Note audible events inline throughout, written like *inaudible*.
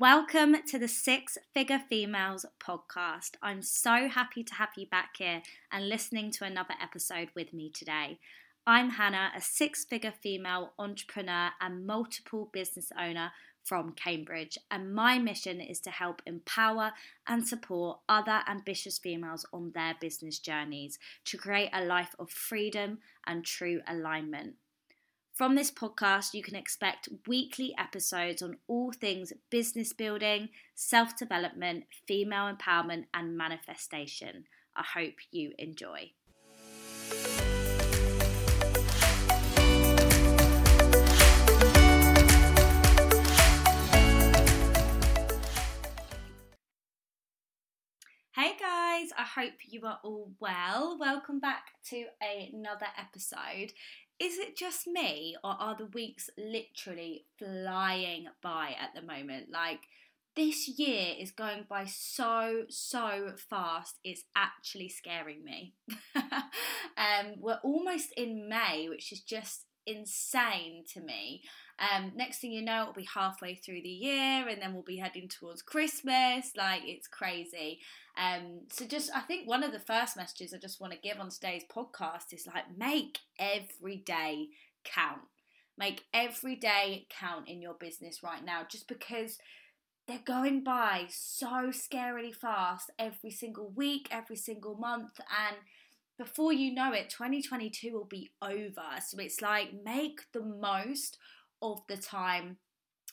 Welcome to the Six Figure Females podcast. I'm so happy to have you back here and listening to another episode with me today. I'm Hannah, a six figure female entrepreneur and multiple business owner from Cambridge, and my mission is to help empower and support other ambitious females on their business journeys to create a life of freedom and true alignment. From this podcast, you can expect weekly episodes on all things business building, self development, female empowerment, and manifestation. I hope you enjoy. Hey guys, I hope you are all well. Welcome back to another episode. Is it just me, or are the weeks literally flying by at the moment? Like, this year is going by so, so fast, it's actually scaring me. *laughs* um, we're almost in May, which is just insane to me. Um, next thing you know, it'll be halfway through the year, and then we'll be heading towards Christmas. Like it's crazy. Um, so just, I think one of the first messages I just want to give on today's podcast is like, make every day count. Make every day count in your business right now, just because they're going by so scarily fast every single week, every single month, and before you know it, 2022 will be over. So it's like make the most of the time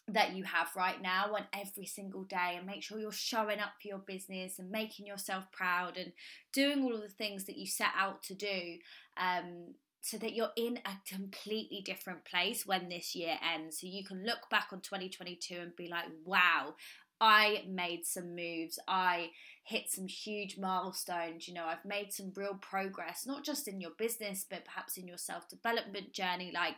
that you have right now and every single day and make sure you're showing up for your business and making yourself proud and doing all of the things that you set out to do um, so that you're in a completely different place when this year ends so you can look back on 2022 and be like wow I made some moves. I hit some huge milestones. You know, I've made some real progress, not just in your business, but perhaps in your self development journey. Like,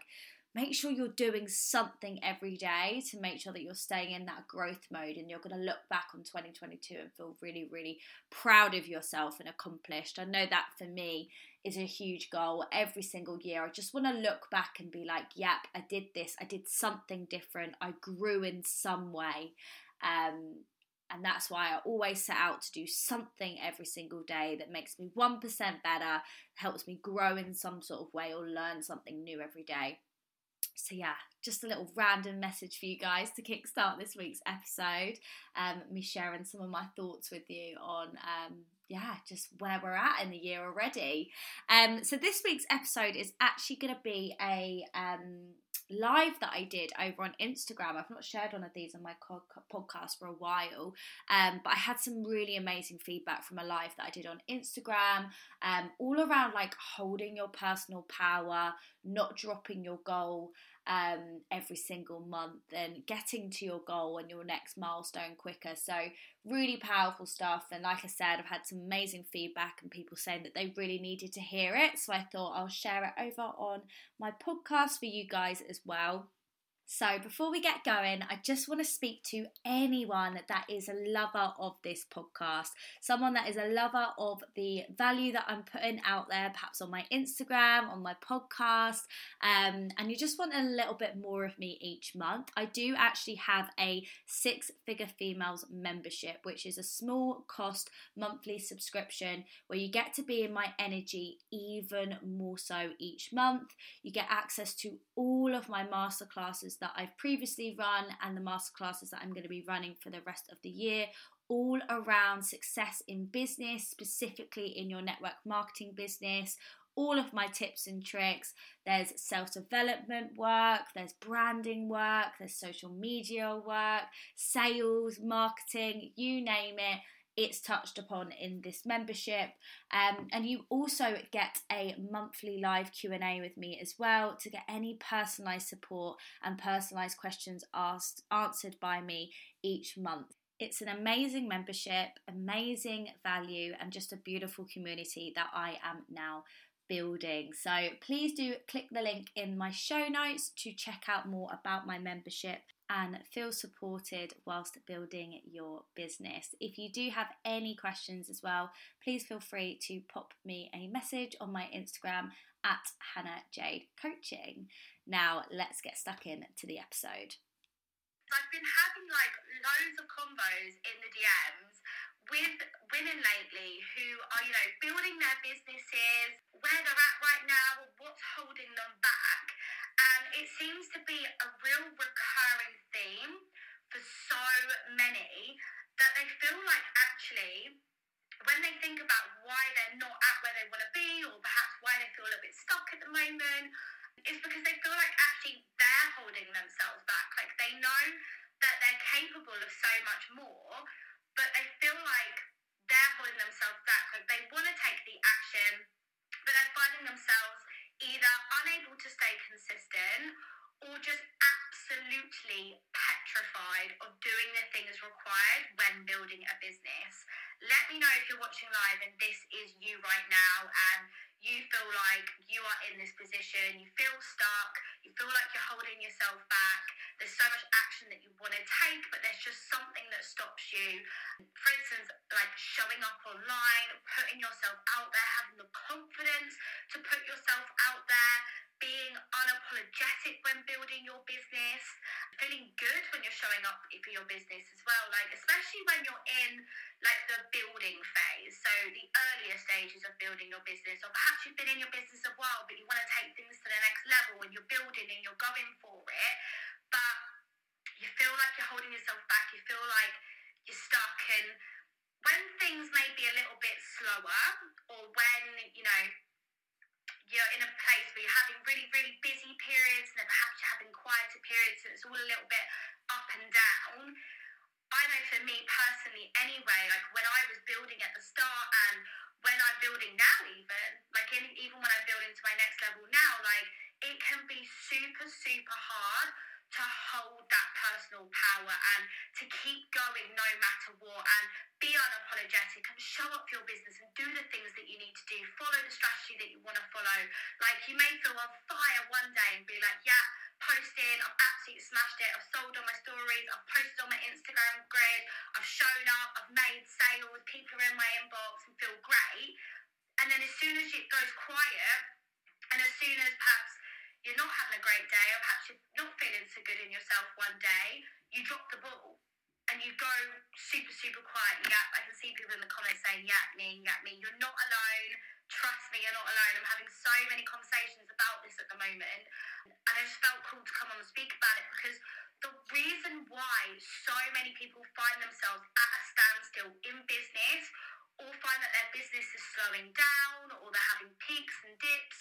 make sure you're doing something every day to make sure that you're staying in that growth mode and you're going to look back on 2022 and feel really really proud of yourself and accomplished. I know that for me is a huge goal. Every single year i just want to look back and be like yep i did this. I did something different. I grew in some way. Um, and that's why I always set out to do something every single day that makes me 1% better, helps me grow in some sort of way, or learn something new every day. So, yeah, just a little random message for you guys to kickstart this week's episode. Um, me sharing some of my thoughts with you on, um, yeah, just where we're at in the year already. Um, so, this week's episode is actually going to be a um, live that I did over on Instagram. I've not shared one of these on my podcast for a while, um, but I had some really amazing feedback from a live that I did on Instagram, um, all around like holding your personal power, not dropping your goal um, every single month and getting to your goal and your next milestone quicker. So, really powerful stuff. And like I said, I've had some amazing feedback and people saying that they really needed to hear it. So, I thought I'll share it over on my podcast for you guys as well. So, before we get going, I just want to speak to anyone that is a lover of this podcast, someone that is a lover of the value that I'm putting out there, perhaps on my Instagram, on my podcast, um, and you just want a little bit more of me each month. I do actually have a six figure females membership, which is a small cost monthly subscription where you get to be in my energy even more so each month. You get access to all of my masterclasses that I've previously run and the masterclasses that I'm going to be running for the rest of the year, all around success in business, specifically in your network marketing business. All of my tips and tricks. There's self development work, there's branding work, there's social media work, sales, marketing, you name it it's touched upon in this membership. Um, and you also get a monthly live q&a with me as well to get any personalized support and personalized questions asked answered by me each month. It's an amazing membership amazing value and just a beautiful community that i am now building so please do click the link in my show notes to check out more about my membership and feel supported whilst building your business. If you do have any questions as well, please feel free to pop me a message on my Instagram at Hannah Jade Coaching. Now, let's get stuck in to the episode. I've been having like loads of combos in the DMs with women lately who are, you know, building their businesses, where they're at right now, what's holding them back. And it seems to be a real recurring theme for so many that they feel like actually when they think about why they're not at where they want to be or perhaps why they feel a little bit stuck at the moment it's because they feel like actually they're holding themselves back like they know that they're capable of so much more but they feel like they're holding themselves back like they want to take the action but they're finding themselves either unable to stay consistent or just absolutely petrified of doing the things required when building a business. Let me know if you're watching live and this is you right now and you feel like you are in this position, you feel stuck, you feel like you're holding yourself back. There's so much action that you want to take, but there's just something that stops you. For instance, like showing up online, putting yourself out there, having the confidence to put yourself out there being unapologetic when building your business, feeling good when you're showing up for your business as well. Like especially when you're in like the building phase, so the earlier stages of building your business, or perhaps you've been in your business a while but you want to take things to the next level and you're building and you're going for it, but you feel like you're holding yourself back, you feel like you're stuck and when things may be a little bit slower or when, you know, you're in a place where you're having really, really busy periods and then perhaps you're having quieter periods and it's all a little bit up and down. I know for me personally anyway, like when I was building at the start and when I'm building now even, like in, even when I'm building to my next level now, like it can be super, super hard to hold that personal power and to keep going no matter what and be unapologetic and show up your business and do the things that you need to do. Follow the strategy that you want to follow. Like you may feel on fire one day and be like, yeah, posting, I've absolutely smashed it, I've sold on my stories, I've posted on my Instagram grid, I've shown up, I've made sales, people are in my inbox and feel great. And then as soon as it goes quiet, and as soon as perhaps you're not having a great day, or perhaps you're not feeling so good in yourself one day, you drop the ball and you go super, super quiet. Yeah, I can see people in the comments saying, yeah, me, yeah, me. You're not alone. Trust me, you're not alone. I'm having so many conversations about this at the moment. And I just felt cool to come on and speak about it because the reason why so many people find themselves at a standstill in business or find that their business is slowing down or they're having peaks and dips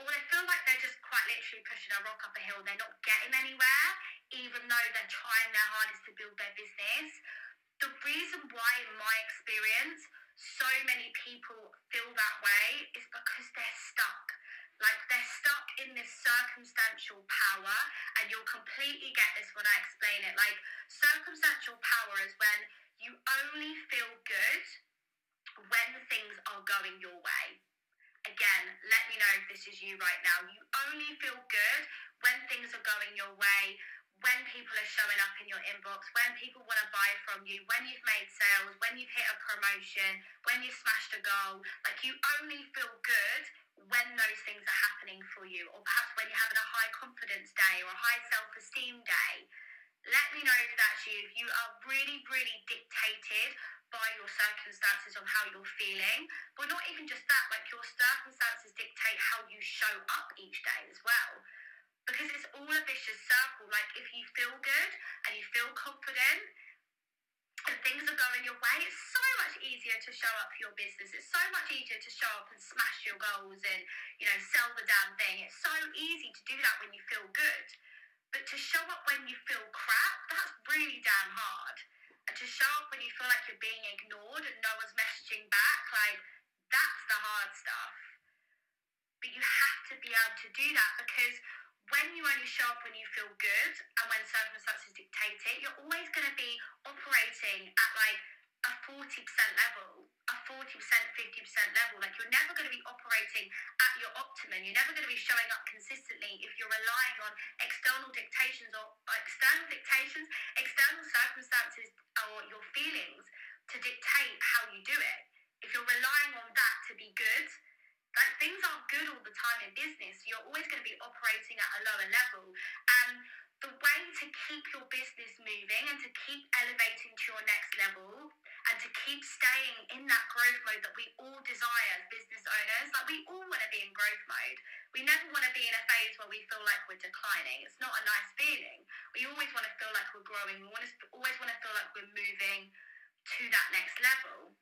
or they feel like they're just quite literally pushing a rock up a hill. They're not getting anywhere, even though they're trying their hardest to build their business. The reason why, in my experience, so many people feel that way is because they're stuck. Like they're stuck in this circumstantial power, and you'll completely get this when I explain it. Like, circumstantial power is when you only feel good when things are going your way again, let me know if this is you right now. You only feel good when things are going your way, when people are showing up in your inbox, when people want to buy from you, when you've made sales, when you've hit a promotion, when you've smashed a goal. Like you only feel good when those things are happening for you, or perhaps when you're having a high confidence day or a high self esteem day. Let me know if that's you. If you are really, really dictated by your circumstances of how you're feeling. But not even just that, like your circumstances dictate how you show up each day as well. Because it's all a vicious circle. Like if you feel good and you feel confident and things are going your way, it's so much easier to show up for your business. It's so much easier to show up and smash your goals and, you know, sell the damn thing. It's so easy to do that when you feel good. But to show up when you feel crap, that's really damn hard And to show up when you feel like you're being ignored and no one's messaging back, like that's the hard stuff. But you have to be able to do that because when you only show up when you feel good and when circumstances dictate it, you're always going to be operating at like a 40% level, a 40%, 50% level. Like you're never going to be operating at your optimum. You're never going to be showing up consistently if you're relying on external dictations or, or external dictations, external circumstances or your feelings to dictate how you do it. If you're relying on that to be good, like things aren't good all the time in business. You're always going to be operating at a lower level. And the way to keep your business moving and to keep elevating to your next level and to keep staying in that growth mode that we all desire as business owners, like we all want to be in growth mode. We never want to be in a phase where we feel like we're declining. It's not a nice feeling. We always want to feel like we're growing. We want to, always want to feel like we're moving to that next level.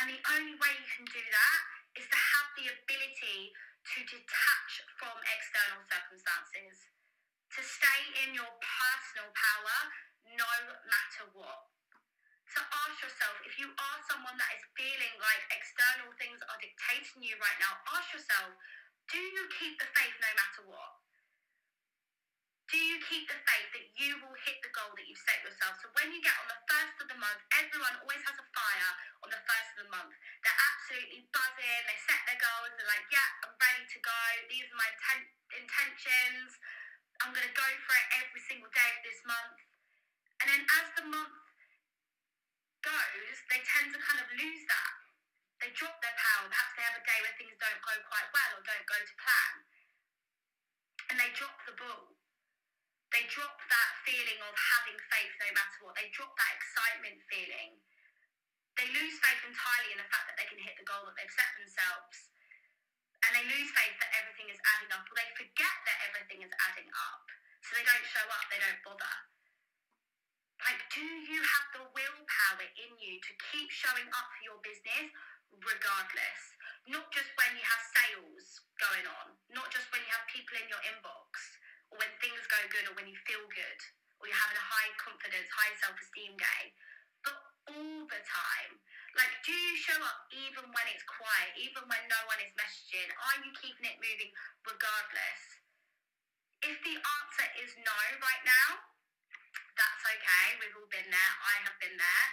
And the only way you can do that is to have the ability to detach from external circumstances to stay in your personal power no matter what. To ask yourself if you are someone that is feeling like external things are dictating you right now, ask yourself, do you keep the faith no matter what? Do you keep the faith that you will hit the goal that you've set yourself? So when you get on the first of the month, everyone always has a fire on the first of the month. They're absolutely buzzing, they set their goals, they're like, yeah, I'm ready to go, these are my inten- intentions. I'm going to go for it every single day of this month. And then as the month goes, they tend to kind of lose that. They drop their power. Perhaps they have a day where things don't go quite well or don't go to plan. And they drop the ball. They drop that feeling of having faith no matter what. They drop that excitement feeling. They lose faith entirely in the fact that they can hit the goal that they've set themselves and they lose faith that everything is adding up, or they forget that everything is adding up. So they don't show up, they don't bother. Like, do you have the willpower in you to keep showing up for your business regardless? Not just when you have sales going on, not just when you have people in your inbox, when things go good, or when you feel good, or you're having a high confidence, high self esteem day, but all the time. Like, do you show up even when it's quiet, even when no one is messaging? Are you keeping it moving regardless? If the answer is no right now, that's okay. We've all been there. I have been there.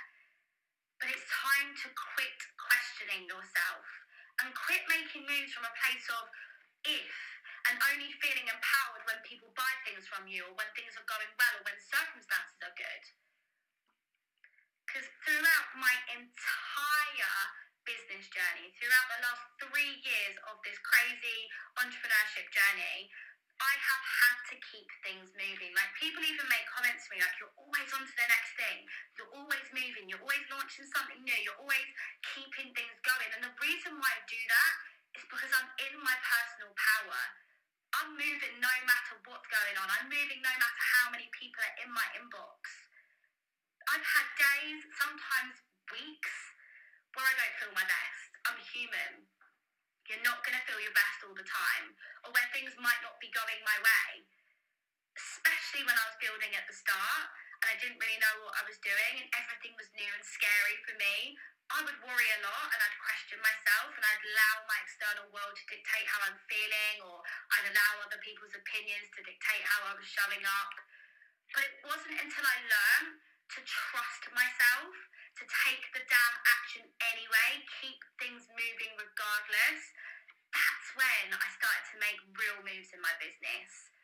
But it's time to quit questioning yourself and quit making moves from a place of if and only feeling empowered when people buy things from you or when things are going well or when circumstances are good because throughout my entire business journey, throughout the last three years of this crazy entrepreneurship journey, I have had to keep things moving. Like people even make comments to me like, "You're always on to the next thing. You're always moving. You're always launching something new. You're always keeping things going." And the reason why I do that is because I'm in my personal power. I'm moving no matter what's going on. I'm moving no matter how many people are in my inbox. I've had days, sometimes weeks, where I don't feel my best. I'm human. You're not going to feel your best all the time, or where things might not be going my way. Especially when I was building at the start and I didn't really know what I was doing and everything was new and scary for me. I would worry a lot and I'd question myself and I'd allow my external world to dictate how I'm feeling or I'd allow other people's opinions to dictate how I was showing up. But it wasn't until I learned to trust myself, to take the damn action anyway, keep things moving regardless, that's when I started to make real moves in my business.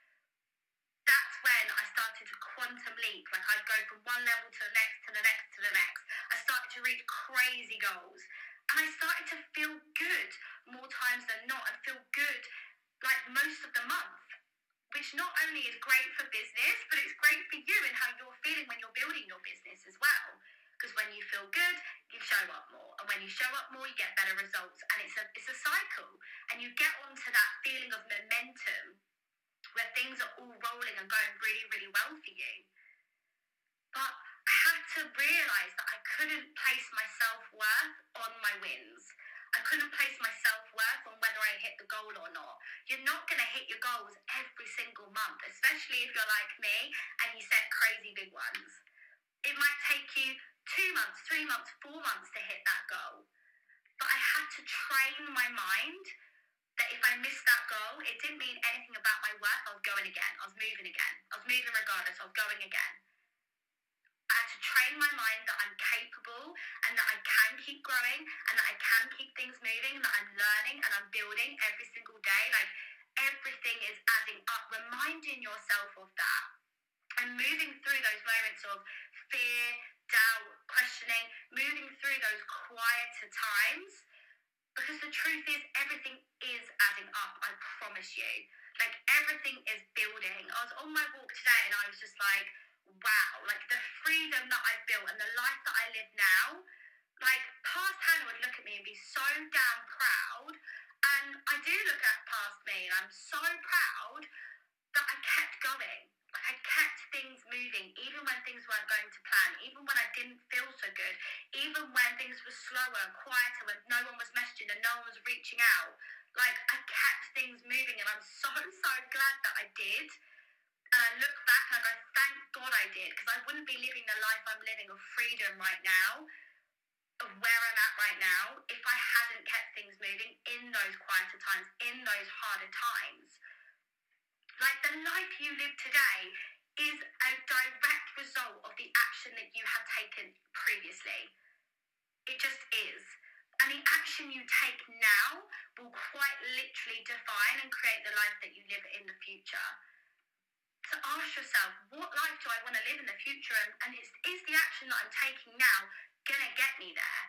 When I started to quantum leap. Like I'd go from one level to the next, to the next, to the next. I started to reach crazy goals. And I started to feel good more times than not and feel good like most of the month which not only is great for business, but it's great for you and how you're feeling when you're building your business as well. Because when you feel good, you show up more, and when you show up more, you get better results, and it's a it's a cycle, and you get onto that feeling of momentum where things are all rolling and going really really well for you. But I had to realise that I couldn't place my self worth on my wins. I couldn't place my self worth on whether I hit the goal or not. You're not going to hit your goals every single month, especially if you're like me and you set crazy big ones. It might take you two months, three months, four months to hit that goal. But I had to train my mind that if I missed that goal, it didn't mean anything about my worth. I was going again. I was moving again. I was moving regardless. I was going again. I had to train my mind that I'm capable and that I can keep growing and that I can keep things moving and that I'm learning and I'm building every single day. Like everything is adding up, reminding yourself of that and moving through those moments of fear, doubt, questioning, moving through those quieter times. Because the truth is, everything is adding up, I promise you. Like everything is building. I was on my walk today and I was just like, wow, like the freedom that I've built and the life that I live now. Like past Hannah would look at me and be so damn proud. And I do look at past me and I'm so proud that I kept going. Like I kept things moving, even when things weren't going to plan, even when I didn't feel so good, even when things were slower quieter, when no one was messaging and no one was reaching out. Like I kept things moving, and I'm so so glad that I did. And I look back and I go, thank God I did, because I wouldn't be living the life I'm living of freedom right now, of where I'm at right now, if I hadn't kept things moving in those quieter times, in those harder times. Like the life you live today is a direct result of the action that you have taken previously. It just is. And the action you take now will quite literally define and create the life that you live in the future. So ask yourself, what life do I want to live in the future? And, and is, is the action that I'm taking now going to get me there?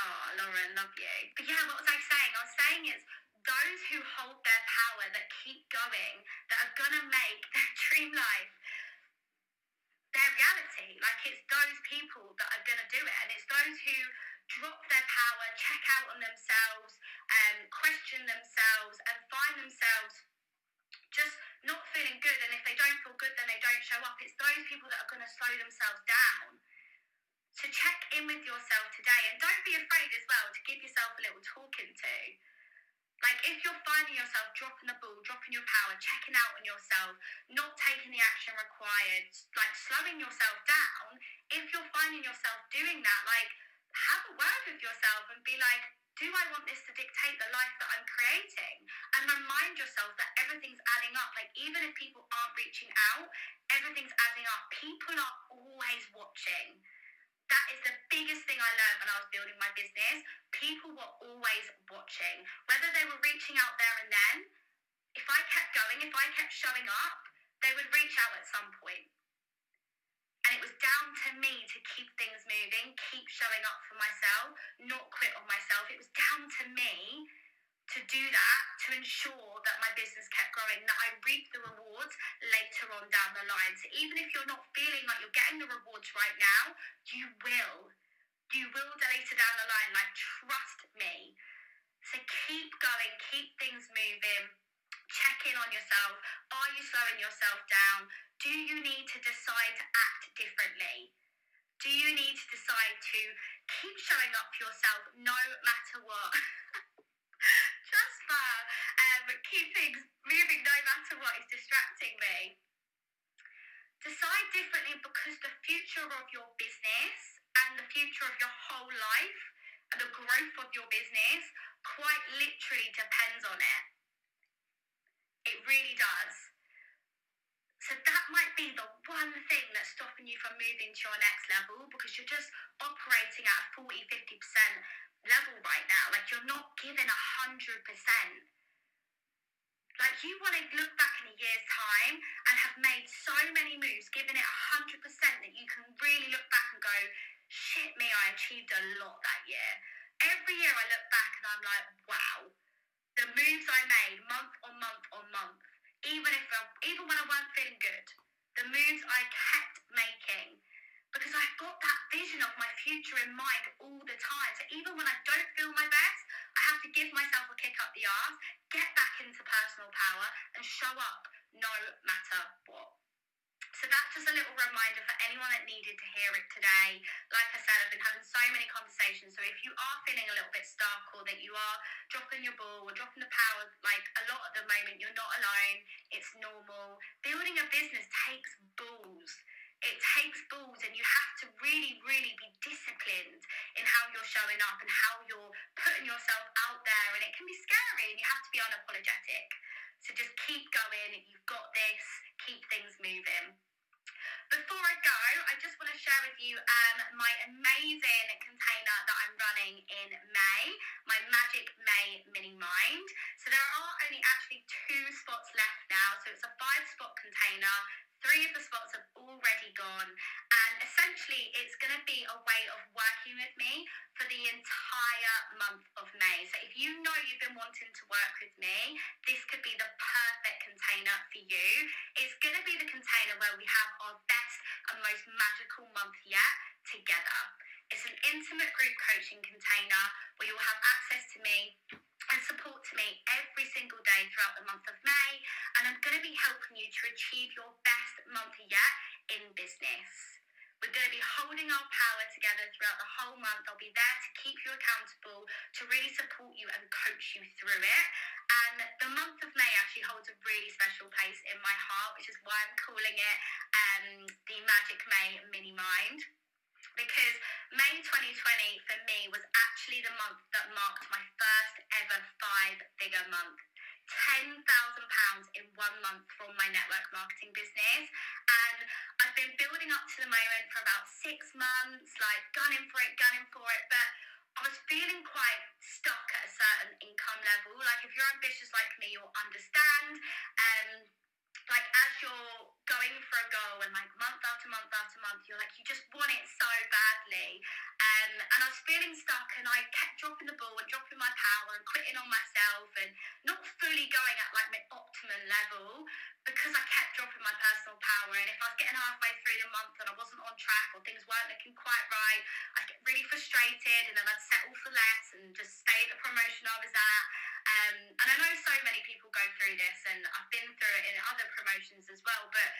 Oh, Lauren, love you. But yeah, what was I saying? I was saying is those who hold their power, that keep going, that are going to make their *laughs* dream life reality. Like it's those people that are going to do it, and it's those who drop their power, check out on themselves, um, question themselves, and find themselves just not feeling good. And if they don't feel good, then they don't show up. It's those people that are going to slow themselves down. So check in with yourself today, and don't be afraid as well to give yourself a little talking to. Like if you're finding yourself dropping the ball, dropping your power, checking out on yourself, not taking the action required, like slowing yourself down, if you're finding yourself doing that, like have a word with yourself and be like, do I want this to dictate the life that I'm creating? And remind yourself that everything's adding up. Like even if people aren't reaching out, everything's adding up. People are always watching that is the biggest thing I learned when I was building my business. People were always watching, whether they were reaching out there and then. If I kept going, if I kept showing up, they would reach out at some point. And it was down to me to keep things moving, keep showing up for myself, not quit on myself. It was down to me to do that to ensure that my business kept growing, that I reap the rewards later on down the line. So even if you're not feeling like you're getting the rewards right now, you will. You will later down the line. Like, trust me. So keep going, keep things moving. Check in on yourself. Are you slowing yourself down? Do you need to decide to act differently? Do you need to decide to keep showing up for yourself no matter what? *laughs* just um, keep things moving no matter what is distracting me. Decide differently because the future of your business and the future of your whole life and the growth of your business quite literally depends on it. It really does. So that might be the one thing that's stopping you from moving to your next level because you're just operating at 40, 50% level right now. Like you're not giving a hundred percent. Like you want to look back in a year's time and have made so many moves, giving it a hundred percent that you can really look back and go, shit me, I achieved a lot that year. Every year I look back and I'm like, wow, the moves I made month on month on month, even if I, even when I weren't feeling good, the moves I kept making because I've got that vision of my future in mind all the time. So even when I don't feel my best, I have to give myself a kick up the arse, get back into personal power, and show up no matter what. So that's just a little reminder for anyone that needed to hear it today. Like I said, I've been having so many conversations. So if you are feeling a little bit stuck or that you are dropping your ball or dropping the power, like a lot at the moment, you're not alone. It's normal. Building a business takes balls it takes balls and you have to really, really be disciplined in how you're showing up and how you're putting yourself out there. And it can be scary and you have to be unapologetic. So just keep going. You've got this. Keep things moving. Before I go, I just want to share with you um, my amazing container that I'm running in May, my Magic May Mini Mind. So there are only actually two spots left now. So it's a five spot container Three of the spots have already gone, and essentially, basically, it's going to be a way of working with me for the entire month of May. So if you know you've been wanting to work with me, this could be the perfect container for you. It's going to be the container where we have our best and most magical month yet together. It's an intimate group coaching where you'll have access to me and support to me every single day throughout the month of May. And I'm going to be helping you to achieve your best month yet in business. We're going to be holding our power together throughout the whole month. I'll be there to keep you accountable, to really support you and coach you through it. And the month of May actually holds a really special place in my heart, which is why I'm calling it um, the Magic May Mini Mind because May 2020 for me was actually the month that marked my first ever five figure month. £10,000 in one month from my network marketing business. And I've been building up to the moment for about six months, like gunning for it, gunning for it. But I was feeling quite stuck at a certain income level. Like, if you're ambitious like me, you'll understand. Um, like, as you're going for a goal and like month after month after month, you're like, you just want it so badly. Um, and I was feeling stuck and I kept dropping the ball and dropping my power and quitting on myself and not fully going at like my optimum level because I kept dropping my personal power. And if I was getting halfway through the month and I wasn't on track or things weren't looking quite right, I'd get really frustrated and then I'd settle for less and just stay at the promotion I was at. Um, and I know so many people go through this, and I've been through it in other promotions as well. But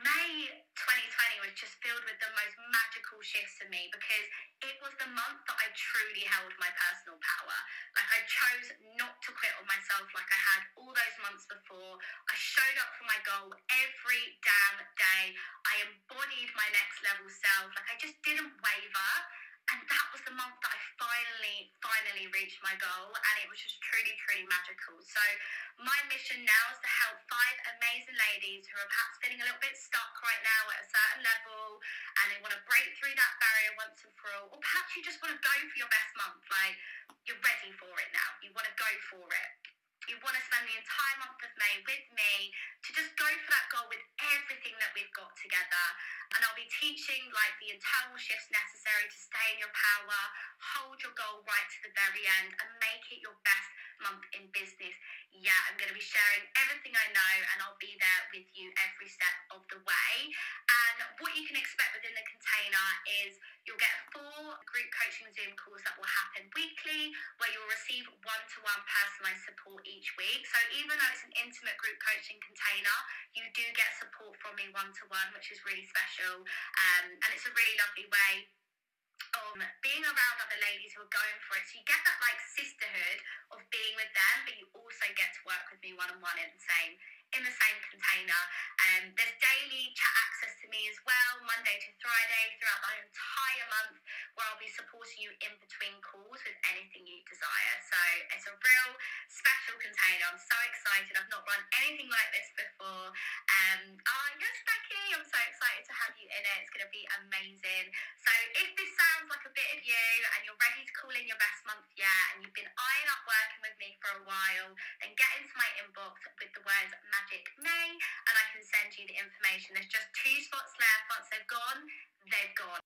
May 2020 was just filled with the most magical shifts for me because it was the month that I truly held my personal power. Like I chose not to quit on myself like I had all those months before. I showed up for my goal every damn day. I embodied my next level self. Like I just didn't waver. And that was the month that I finally, finally reached my goal. And it was just truly, truly magical. So, my mission now is to help five amazing ladies who are perhaps feeling a little bit stuck right now at a certain level and they want to break through that barrier once and for all. Or perhaps you just want to go for your best month. Like, you're ready for it now. You want to go for it you want to spend the entire month of May with me to just go for that goal with everything that we've got together. And I'll be teaching like the internal shifts necessary to stay in your power, hold your goal right to the very end, and make it your best month in business. Yeah, I'm going to be sharing everything I know, and I'll be there with you every step of the way. And what you can expect within the container is you'll get four group coaching Zoom calls that will happen weekly, where you'll receive one one personalized support each week. So even though it's an intimate group coaching container, you do get support from me one to one, which is really special. Um, and it's a really lovely way of being around other ladies who are going for it. So you get that like sisterhood of being with them, but you also get to work with me one on one in the same in the same container. Um, there's daily chat access to me as well, Monday to Friday, throughout the entire month, where I'll be supporting you in between calls with anything you desire. So it's a real special container. I'm so excited. I've not run anything like this before. Um, oh, yes, Becky, I'm so excited to have you in it. It's going to be amazing. So if this sounds like a bit of you and you're ready to call in your best month yet, and you've been eyeing up working with me for a while, then get into my inbox with the words Magic May, and I can send you the information. There's just two spots left. Once they've gone, they've gone.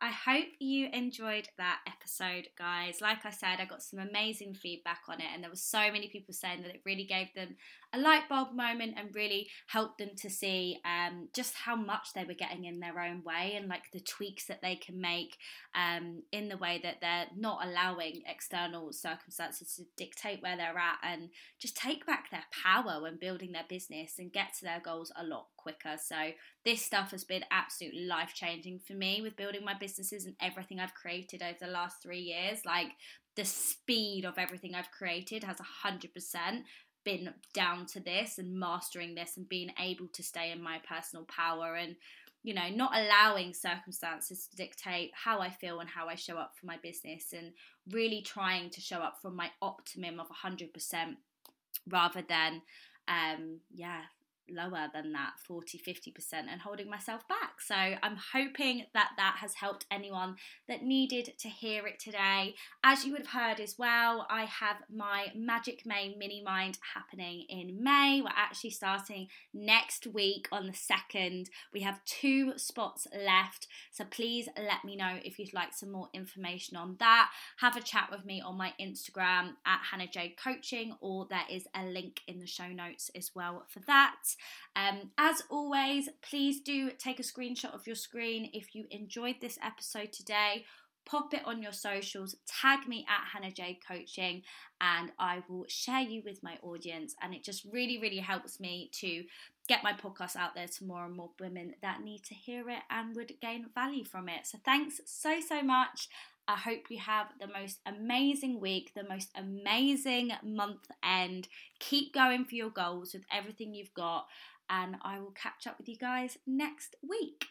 I hope you enjoyed that episode, guys. Like I said, I got some amazing feedback on it, and there were so many people saying that it really gave them a light bulb moment and really helped them to see um, just how much they were getting in their own way and like the tweaks that they can make um, in the way that they're not allowing external circumstances to dictate where they're at and just take back their power when building their business and get to their goals a lot quicker. So, this stuff has been absolutely life changing for me with building my businesses and everything I've created over the last three years. Like, the speed of everything I've created has 100% been down to this and mastering this and being able to stay in my personal power and you know not allowing circumstances to dictate how I feel and how I show up for my business and really trying to show up from my optimum of 100% rather than um yeah lower than that 40 50% and holding myself back. So i'm hoping that that has helped anyone that needed to hear it today. As you would have heard as well i have my magic may mini mind happening in may. We're actually starting next week on the 2nd we have two spots left so please let me know if you'd like some more information on that. Have a chat with me on my instagram at hannah jade coaching or there is a link in the show notes as well for that um, as always, please do take a screenshot of your screen if you enjoyed this episode today. Pop it on your socials, tag me at Hannah Jade Coaching, and I will share you with my audience. And it just really, really helps me to get my podcast out there to more and more women that need to hear it and would gain value from it. So, thanks so, so much. I hope you have the most amazing week, the most amazing month end. Keep going for your goals with everything you've got, and I will catch up with you guys next week.